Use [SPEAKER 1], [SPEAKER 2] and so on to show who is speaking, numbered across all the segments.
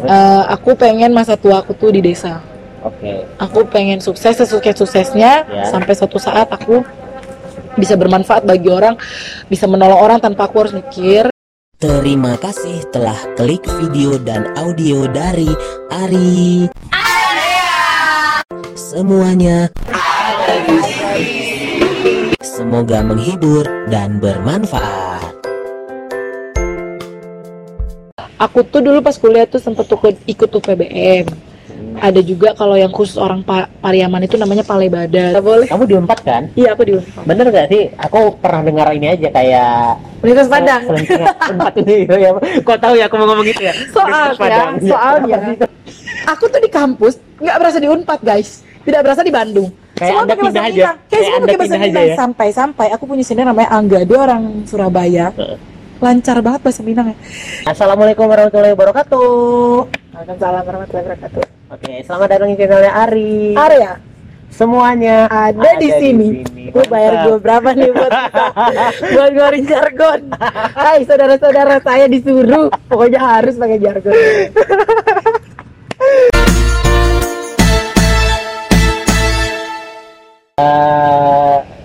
[SPEAKER 1] Eh, aku pengen masa tua aku tuh di desa.
[SPEAKER 2] Oke.
[SPEAKER 1] Aku pengen sukses sesukses-suksesnya
[SPEAKER 2] Ya.
[SPEAKER 1] sampai suatu saat aku bisa bermanfaat bagi orang, bisa menolong orang tanpa aku harus mikir.
[SPEAKER 3] Terima kasih telah klik video dan audio dari Ari. Semuanya Semoga menghibur dan bermanfaat.
[SPEAKER 1] Aku tuh dulu pas kuliah tuh sempet tuh ikut UPBM. Ada juga kalau yang khusus orang pa Pariaman itu namanya Palebada. Boleh?
[SPEAKER 2] Kamu di Unpad kan?
[SPEAKER 1] Iya, aku di Unpad.
[SPEAKER 2] Bener gak sih? Aku pernah dengar ini aja kayak
[SPEAKER 1] Universitas Padang.
[SPEAKER 2] Unpad ini ya. Kok tahu ya aku mau ngomong gitu ya?
[SPEAKER 1] Soalnya,
[SPEAKER 2] Padang.
[SPEAKER 1] soalnya aku tuh di kampus nggak berasa di Unpad guys, tidak berasa di Bandung.
[SPEAKER 2] Kayak
[SPEAKER 1] Semua pakai bahasa. Minang. Kayak
[SPEAKER 2] Kayak
[SPEAKER 1] semua pakai bahasa Minang
[SPEAKER 2] ya.
[SPEAKER 1] sampai-sampai aku punya senior namanya Angga, dia orang Surabaya.
[SPEAKER 2] Heeh.
[SPEAKER 1] Lancar banget bahasa Minangnya.
[SPEAKER 2] Assalamualaikum warahmatullahi wabarakatuh.
[SPEAKER 1] Waalaikumsalam warahmatullahi wabarakatuh.
[SPEAKER 2] Oke, selamat datang di channelnya Ari.
[SPEAKER 1] Area
[SPEAKER 2] Semuanya
[SPEAKER 1] ada, di sini. Lu bayar gue
[SPEAKER 2] Mantap.
[SPEAKER 1] berapa nih buat buat ngeluarin jargon? Hai saudara-saudara saya disuruh pokoknya harus pakai jargon.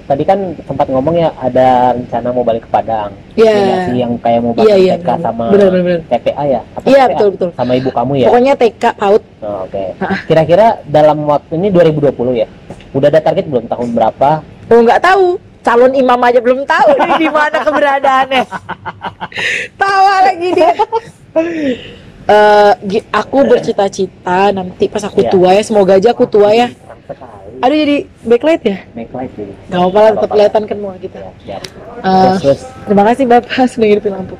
[SPEAKER 2] Tadi kan sempat ngomong ya ada rencana mau balik ke Padang.
[SPEAKER 1] Iya.
[SPEAKER 2] Sih, yang kayak mau balik
[SPEAKER 1] iya,
[SPEAKER 2] TK
[SPEAKER 1] benar.
[SPEAKER 2] sama
[SPEAKER 1] benar, benar.
[SPEAKER 2] TPA ya?
[SPEAKER 1] Iya,
[SPEAKER 2] TPA?
[SPEAKER 1] betul, betul.
[SPEAKER 2] Sama ibu kamu ya?
[SPEAKER 1] Pokoknya TK PAUD
[SPEAKER 2] Oh, Oke. Kira-kira dalam waktu ini 2020 ya? Udah ada target belum tahun berapa?
[SPEAKER 1] Oh nggak tahu. Calon imam aja belum tahu di mana keberadaannya. Tawa lagi dia. Eh, gi- aku bercita-cita nanti pas aku
[SPEAKER 2] Iya.
[SPEAKER 1] tua ya, semoga aja aku tua ya. Aduh jadi backlight ya?
[SPEAKER 2] Backlight jadi.
[SPEAKER 1] Gak apa-apa lah, tetap kelihatan kan semua kita.
[SPEAKER 2] Ya, ya. Terus.
[SPEAKER 1] terima kasih Bapak sudah ngidupin lampu.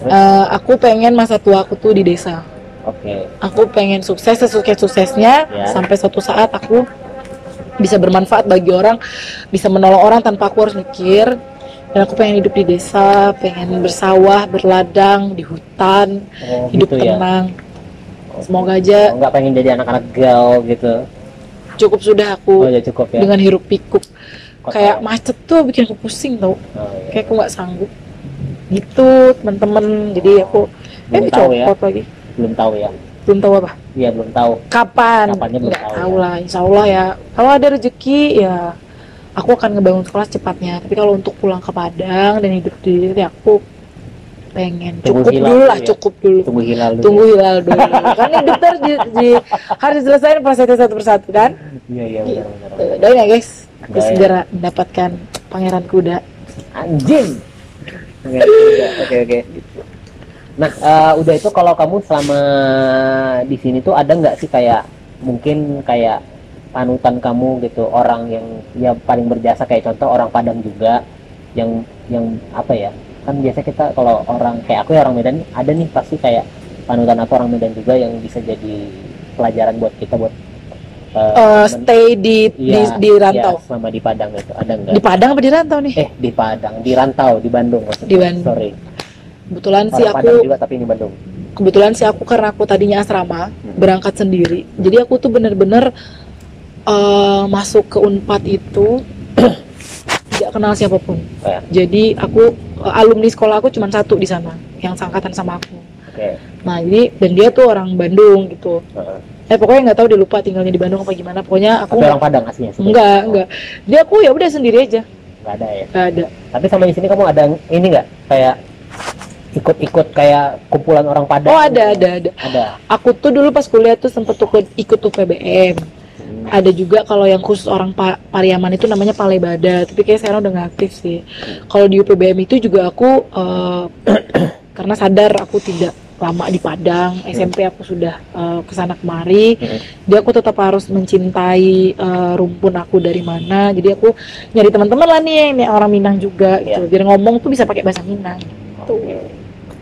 [SPEAKER 1] Eh, aku pengen masa tua aku tuh di desa.
[SPEAKER 2] Oke.
[SPEAKER 1] Aku pengen sukses sesukses-suksesnya
[SPEAKER 2] Ya.
[SPEAKER 1] sampai suatu saat aku bisa bermanfaat bagi orang, bisa menolong orang tanpa aku harus mikir. Dan aku pengen hidup di desa, pengen bersawah, berladang di hutan,
[SPEAKER 2] Oh,
[SPEAKER 1] hidup
[SPEAKER 2] gitu ya.
[SPEAKER 1] tenang. Semoga aja
[SPEAKER 2] Oh, nggak pengen jadi anak-anak gal gitu.
[SPEAKER 1] Cukup sudah
[SPEAKER 2] Oh,
[SPEAKER 1] aku
[SPEAKER 2] ya cukup ya.
[SPEAKER 1] dengan hiruk pikuk.
[SPEAKER 2] Kota
[SPEAKER 1] Kayak
[SPEAKER 2] ya?
[SPEAKER 1] macet tuh bikin aku pusing tau.
[SPEAKER 2] Oh, iya.
[SPEAKER 1] Kayak aku nggak sanggup. Gitu teman-teman. Jadi aku eh
[SPEAKER 2] Belum tahu ya.
[SPEAKER 1] lagi.
[SPEAKER 2] Belum tahu ya.
[SPEAKER 1] Belum tahu apa.
[SPEAKER 2] Iya, belum tahu.
[SPEAKER 1] Kapan?
[SPEAKER 2] Kapannya belum
[SPEAKER 1] Nggak
[SPEAKER 2] tahu
[SPEAKER 1] tahu
[SPEAKER 2] ya.
[SPEAKER 1] lah. Insya Allah ya. Kalau ada rezeki ya aku akan ngebangun sekolah secepatnya. Tapi kalau untuk pulang ke Padang dan hidup di sini aku pengen
[SPEAKER 2] Tunggu
[SPEAKER 1] cukup
[SPEAKER 2] hilal
[SPEAKER 1] dulu lah,
[SPEAKER 2] ya.
[SPEAKER 1] cukup dulu.
[SPEAKER 2] Tunggu hilal dulu.
[SPEAKER 1] Tunggu hilal dulu. kan hidup tuh harus, di, di- harus diselesaikan prosesnya satu persatu kan.
[SPEAKER 2] Iya, iya, benar, benar.
[SPEAKER 1] Eh, Doain ya guys. Aku
[SPEAKER 2] Doain.
[SPEAKER 1] segera mendapatkan pangeran kuda.
[SPEAKER 2] Anjing. Oke, oke, oke. Nah, eh, udah itu kalau kamu selama di sini tuh ada nggak sih kayak mungkin kayak panutan kamu gitu orang yang ya paling berjasa kayak contoh orang Padang juga yang yang apa ya kan biasa kita kalau orang kayak aku ya orang Medan ada nih pasti kayak panutan aku orang Medan juga yang bisa jadi pelajaran buat kita buat Eh, men-
[SPEAKER 1] stay di, di
[SPEAKER 2] iya,
[SPEAKER 1] di rantau.
[SPEAKER 2] iya, selama di Padang itu ada nggak?
[SPEAKER 1] Di Padang apa di rantau nih?
[SPEAKER 2] eh di Padang di rantau di Bandung maksudnya.
[SPEAKER 1] Di Bandung.
[SPEAKER 2] sorry.
[SPEAKER 1] Kebetulan sih aku
[SPEAKER 2] Padang juga tapi ini Bandung.
[SPEAKER 1] kebetulan sih aku karena aku tadinya asrama berangkat sendiri. Jadi aku tuh bener-bener eh, masuk ke unpad itu tidak kenal siapa pun.
[SPEAKER 2] Kayak,
[SPEAKER 1] jadi aku alumni sekolah aku cuma satu di sana yang sangkatan sama aku.
[SPEAKER 2] Oke.
[SPEAKER 1] Nah jadi dan dia tuh orang Bandung gitu.
[SPEAKER 2] Heeh.
[SPEAKER 1] eh pokoknya nggak tahu dia lupa tinggalnya di Bandung apa gimana. Pokoknya aku
[SPEAKER 2] tapi orang Padang aslinya sih.
[SPEAKER 1] Enggak enggak dia aku ya udah sendiri aja.
[SPEAKER 2] Nggak ada ya?
[SPEAKER 1] Nggak ada.
[SPEAKER 2] Tapi sama di sini kamu ada ini nggak? Kayak ikut-ikut kayak kumpulan orang Padang
[SPEAKER 1] oh ada ada ada.
[SPEAKER 2] Ada.
[SPEAKER 1] Aku tuh dulu pas kuliah tuh sempet ikut UPBM
[SPEAKER 2] Hmm.
[SPEAKER 1] Ada juga kalau yang khusus orang pa Pariaman itu namanya Palebada tapi kayak sekarang udah nggak aktif sih. Kalau di UPBM itu juga aku eh, karena sadar aku tidak lama di Padang SMP aku sudah eh, ke sana kemari.
[SPEAKER 2] Hmm.
[SPEAKER 1] jadi aku tetap harus mencintai eh, rumpun aku dari mana. Jadi aku nyari teman-teman lah nih yang orang Minang juga gitu. Biar ngomong tuh bisa pakai bahasa Minang. Gitu.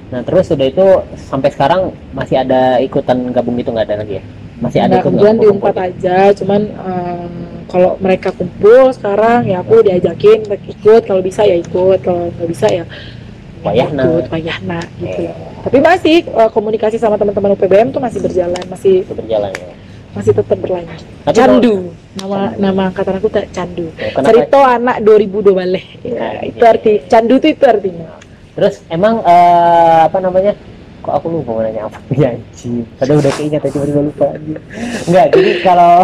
[SPEAKER 2] nah terus udah itu sampai sekarang masih ada ikutan gabung gitu nggak ada lagi ya masih ada
[SPEAKER 1] Nggak,
[SPEAKER 2] ikut
[SPEAKER 1] kebetulan di Unpad aja, cuman em, kalau mereka kumpul sekarang ya aku diajakin ikut, kalau bisa ya ikut, kalau nggak bisa ya
[SPEAKER 2] Wayahna.
[SPEAKER 1] ikut, wayahna gitu.
[SPEAKER 2] Eh.
[SPEAKER 1] Tapi masih eh, komunikasi sama teman-teman UPBM tuh masih berjalan, masih
[SPEAKER 2] berjalan ya
[SPEAKER 1] masih tetap berlanjut.
[SPEAKER 2] Tapi
[SPEAKER 1] Candu, nama nama angkatan aku tak Candu.
[SPEAKER 2] Oh, kenapa?
[SPEAKER 1] Cerita anak 2000 baleh. Ya,
[SPEAKER 2] Nah,
[SPEAKER 1] itu
[SPEAKER 2] iya.
[SPEAKER 1] arti Candu itu itu artinya.
[SPEAKER 2] Terus emang eh, apa namanya kok aku lupa mau nanya apa ya anjing. Padahal udah keinget aja tiba-tiba lupa enggak jadi kalau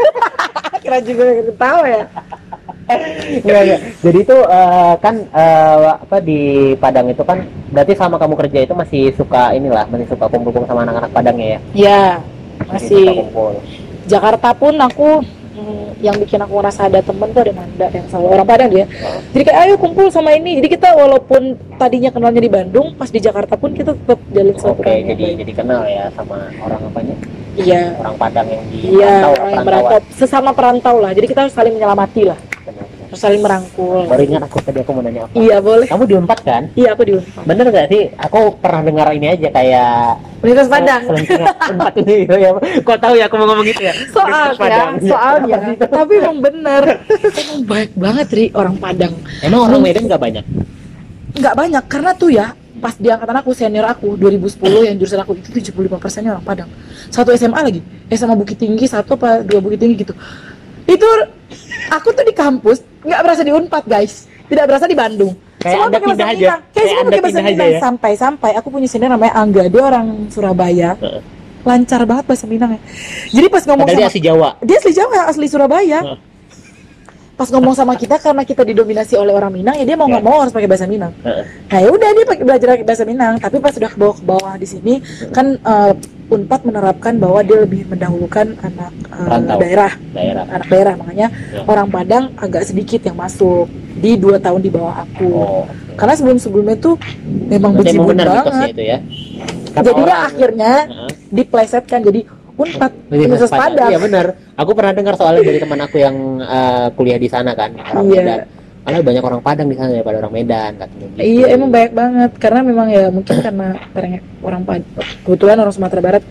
[SPEAKER 1] kira juga ketawa ya.
[SPEAKER 2] Enggak enggak. Jadi itu eh, kan eh, apa di Padang itu kan berarti selama kamu kerja itu masih suka inilah masih suka kumpul-kumpul sama anak-anak Padangnya ya?
[SPEAKER 1] Ya
[SPEAKER 2] suka
[SPEAKER 1] masih
[SPEAKER 2] kumpul.
[SPEAKER 1] Jakarta pun aku yang bikin aku ngerasa ada temen tuh ada Nanda yang selalu orang Padang dia jadi kayak ayo kumpul sama ini. Jadi kita walaupun tadinya kenalnya di Bandung pas di Jakarta pun kita tetap jalin
[SPEAKER 2] oke jadi
[SPEAKER 1] baik.
[SPEAKER 2] jadi kenal ya sama orang apanya?
[SPEAKER 1] Iya.
[SPEAKER 2] Orang Padang yang di
[SPEAKER 1] iya
[SPEAKER 2] perantau,
[SPEAKER 1] orang yang
[SPEAKER 2] perantauan.
[SPEAKER 1] merantau sesama perantau lah. Jadi kita harus saling menyelamati lah Harus saling merangkul.
[SPEAKER 2] Baru ingat aku tadi aku mau nanya apa.
[SPEAKER 1] Iya boleh.
[SPEAKER 2] Kamu di Unpad kan?
[SPEAKER 1] Iya aku di Unpad
[SPEAKER 2] bener gak sih? Aku pernah dengar ini aja kayak
[SPEAKER 1] Universitas Padang.
[SPEAKER 2] Selengkingan Unpad ini gitu ya. Kok tahu ya aku mau ngomong gitu ya?
[SPEAKER 1] Soalnya
[SPEAKER 2] Padang.
[SPEAKER 1] soalnya.
[SPEAKER 2] Sih
[SPEAKER 1] tapi emang bener. Emang baik banget ri orang Padang.
[SPEAKER 2] Emang orang Medan gak banyak?
[SPEAKER 1] Nggak banyak karena tuh ya pas di angkatan aku senior aku 2010 yang jurusan aku itu 75 persennya orang Padang. Satu SMA lagi. SMA Bukit Tinggi satu apa dua Bukit Tinggi gitu. Itu aku tuh di kampus nggak berasa di Unpad guys tidak berasa di Bandung
[SPEAKER 2] Kayak
[SPEAKER 1] Semua pakai bahasa. Minang. kayak
[SPEAKER 2] Kayak
[SPEAKER 1] semua pakai bahasa Minang
[SPEAKER 2] ya.
[SPEAKER 1] sampai sampai aku punya senior namanya Angga dia orang Surabaya lancar banget bahasa Minangnya jadi pas ngomong
[SPEAKER 2] padahal dia
[SPEAKER 1] sama
[SPEAKER 2] asli Jawa
[SPEAKER 1] dia asli Jawa asli Surabaya
[SPEAKER 2] Heeh.
[SPEAKER 1] pas ngomong sama kita karena kita didominasi oleh orang Minang ya dia mau
[SPEAKER 2] Ya.
[SPEAKER 1] nggak mau harus pakai bahasa Minang
[SPEAKER 2] Heeh.
[SPEAKER 1] nah ya udah dia pakai belajar bahasa Minang tapi pas sudah ke bawah ke bawah di sini kan eh, Unpad menerapkan bahwa dia lebih mendahulukan anak
[SPEAKER 2] Perantau.
[SPEAKER 1] daerah
[SPEAKER 2] daerah
[SPEAKER 1] anak daerah makanya
[SPEAKER 2] Ya.
[SPEAKER 1] orang Padang agak sedikit yang masuk di dua tahun di bawah aku
[SPEAKER 2] oh
[SPEAKER 1] karena sebelum sebelumnya tuh memang
[SPEAKER 2] mitosnya
[SPEAKER 1] banget
[SPEAKER 2] itu ya Kata
[SPEAKER 1] jadinya
[SPEAKER 2] orang-
[SPEAKER 1] akhirnya
[SPEAKER 2] Heeh.
[SPEAKER 1] diplesetkan jadi Unpad
[SPEAKER 2] Universitas Padang. Iya benar. Aku pernah dengar soalnya dari teman aku yang eh, kuliah di sana kan, orang
[SPEAKER 1] Iya.
[SPEAKER 2] Medan. Karena banyak orang Padang di sana daripada orang Medan katanya. gitu.
[SPEAKER 1] Iya emang banyak banget karena memang ya mungkin karena pengen orang Pad- kebetulan orang Sumatera Barat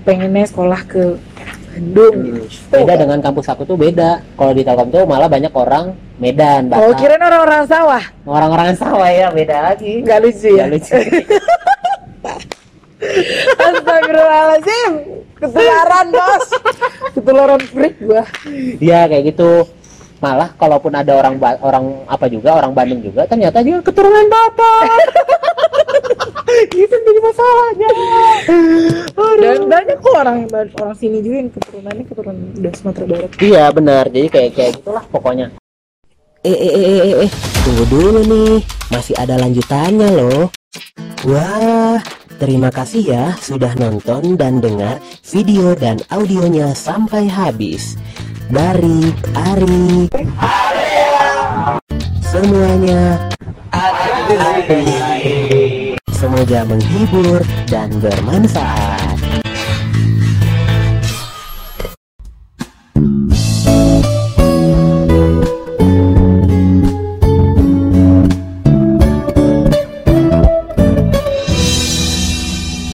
[SPEAKER 1] pengennya sekolah ke Bandung
[SPEAKER 2] Hmm.
[SPEAKER 1] gitu.
[SPEAKER 2] Beda dengan kampus aku tuh beda. Kalau di Telkom tuh malah banyak orang Medan,
[SPEAKER 1] Oh kirain orang-orang sawah
[SPEAKER 2] Orang-orang sawah ya beda lagi.
[SPEAKER 1] nggak lucu ya?
[SPEAKER 2] Nggak lucu.
[SPEAKER 1] Astagfirullahaladzim ketularan bos ketularan freak gua
[SPEAKER 2] Iya kayak gitu. Malah kalaupun ada orang orang apa juga orang Bandung juga ternyata dia keturunan Batak. itu jadi masalahnya.
[SPEAKER 1] dan banyak kok orang orang sini juga yang keturunannya keturunan udah Sumatera Barat
[SPEAKER 2] Iya benar. Jadi kayak kayak gitulah pokoknya.
[SPEAKER 3] Eh, eh, eh, eh, eh, tunggu dulu nih, masih ada lanjutannya loh. Wah, terima kasih ya sudah nonton dan dengar video dan audionya sampai habis. Dari Ari. Semuanya. Semoga menghibur dan bermanfaat.